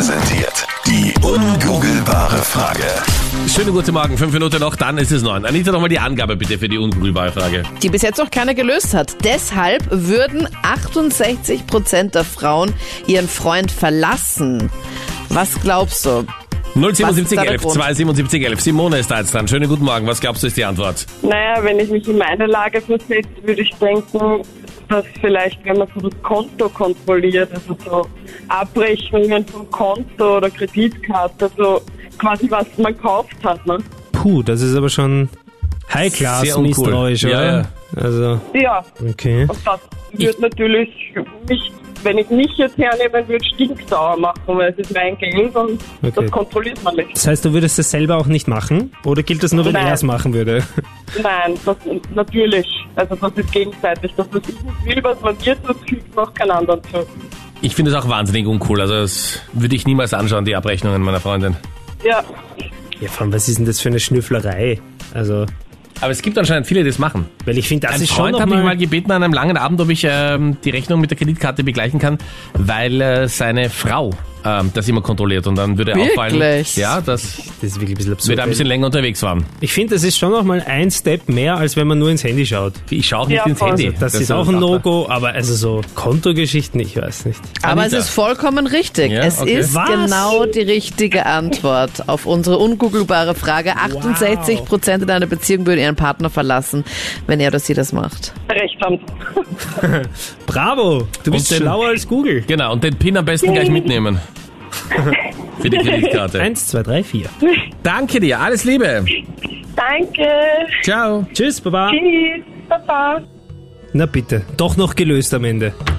präsentiert. Die ungoogelbare Frage. Schönen guten Morgen, fünf Minuten noch, dann ist es neun. Anita, nochmal die Angabe bitte für die ungoogelbare Frage. die bis jetzt noch keiner gelöst hat. Deshalb würden 68 Prozent der Frauen ihren Freund verlassen. Was glaubst du? 07711 der Grund? 27711. Simone ist da jetzt dran. Schönen guten Morgen. Was glaubst du ist die Antwort? Naja, wenn ich mich in meine Lage versetze, würde ich denken, dass vielleicht, wenn man so das Konto kontrolliert, also so Abrechnungen vom Konto oder Kreditkarte, so quasi was man gekauft hat, ne? Puh, das ist aber schon High-Class Sehr uncool. misstrauisch, Ja, oder? ja. Also, Ja, okay. und das wird natürlich mich, wenn ich mich jetzt hernehmen würde, stinksauer machen, weil es ist mein Geld und Okay. das kontrolliert man nicht. Das heißt, du würdest es selber auch nicht machen? Oder gilt das nur, wenn Nein. er es machen würde? Nein, das natürlich. Also das ist gegenseitig. Das, was ich nicht will, was man mir tut, fügt noch kein anderer zu. Ich finde es auch wahnsinnig uncool. Also das würde ich niemals anschauen, die Abrechnungen meiner Freundin. Ja, Ja, vor allem, was ist denn das für eine Schnüfflerei? Also, Aber es gibt anscheinend viele, die das machen. weil ich finde, das Ein ist schon Freund noch hat mich mal... mal gebeten an einem langen Abend, ob ich ähm, die Rechnung mit der Kreditkarte begleichen kann, weil äh, seine Frau ähm, das immer kontrolliert und dann würde Wirklich? auffallen, ja, dass Das ist wirklich ein bisschen absurd. wir da ein bisschen länger unterwegs waren. Ich finde, das ist schon noch mal ein Step mehr, als wenn man nur ins Handy schaut. Ich schaue auch nicht Ja, ins. Handy. Also, das, ist auch ein No-Go, aber also so Kontogeschichten, ich weiß nicht. Aber Anita. es ist vollkommen richtig. Ja, es okay. ist Was? genau die richtige Antwort auf unsere ungoogelbare Frage. 68 Prozent in einer Beziehung würden ihren Partner verlassen, wenn er oder sie das macht. recht haben. Bravo! Du bist den- schlauer als Google. Genau, und den PIN am besten gleich mitnehmen. Für die Kreditkarte. Eins, zwei, drei, vier. Danke dir, alles Liebe. Danke. Ciao. Tschüss, Baba. Tschüss. Baba. Na bitte, doch noch gelöst am Ende.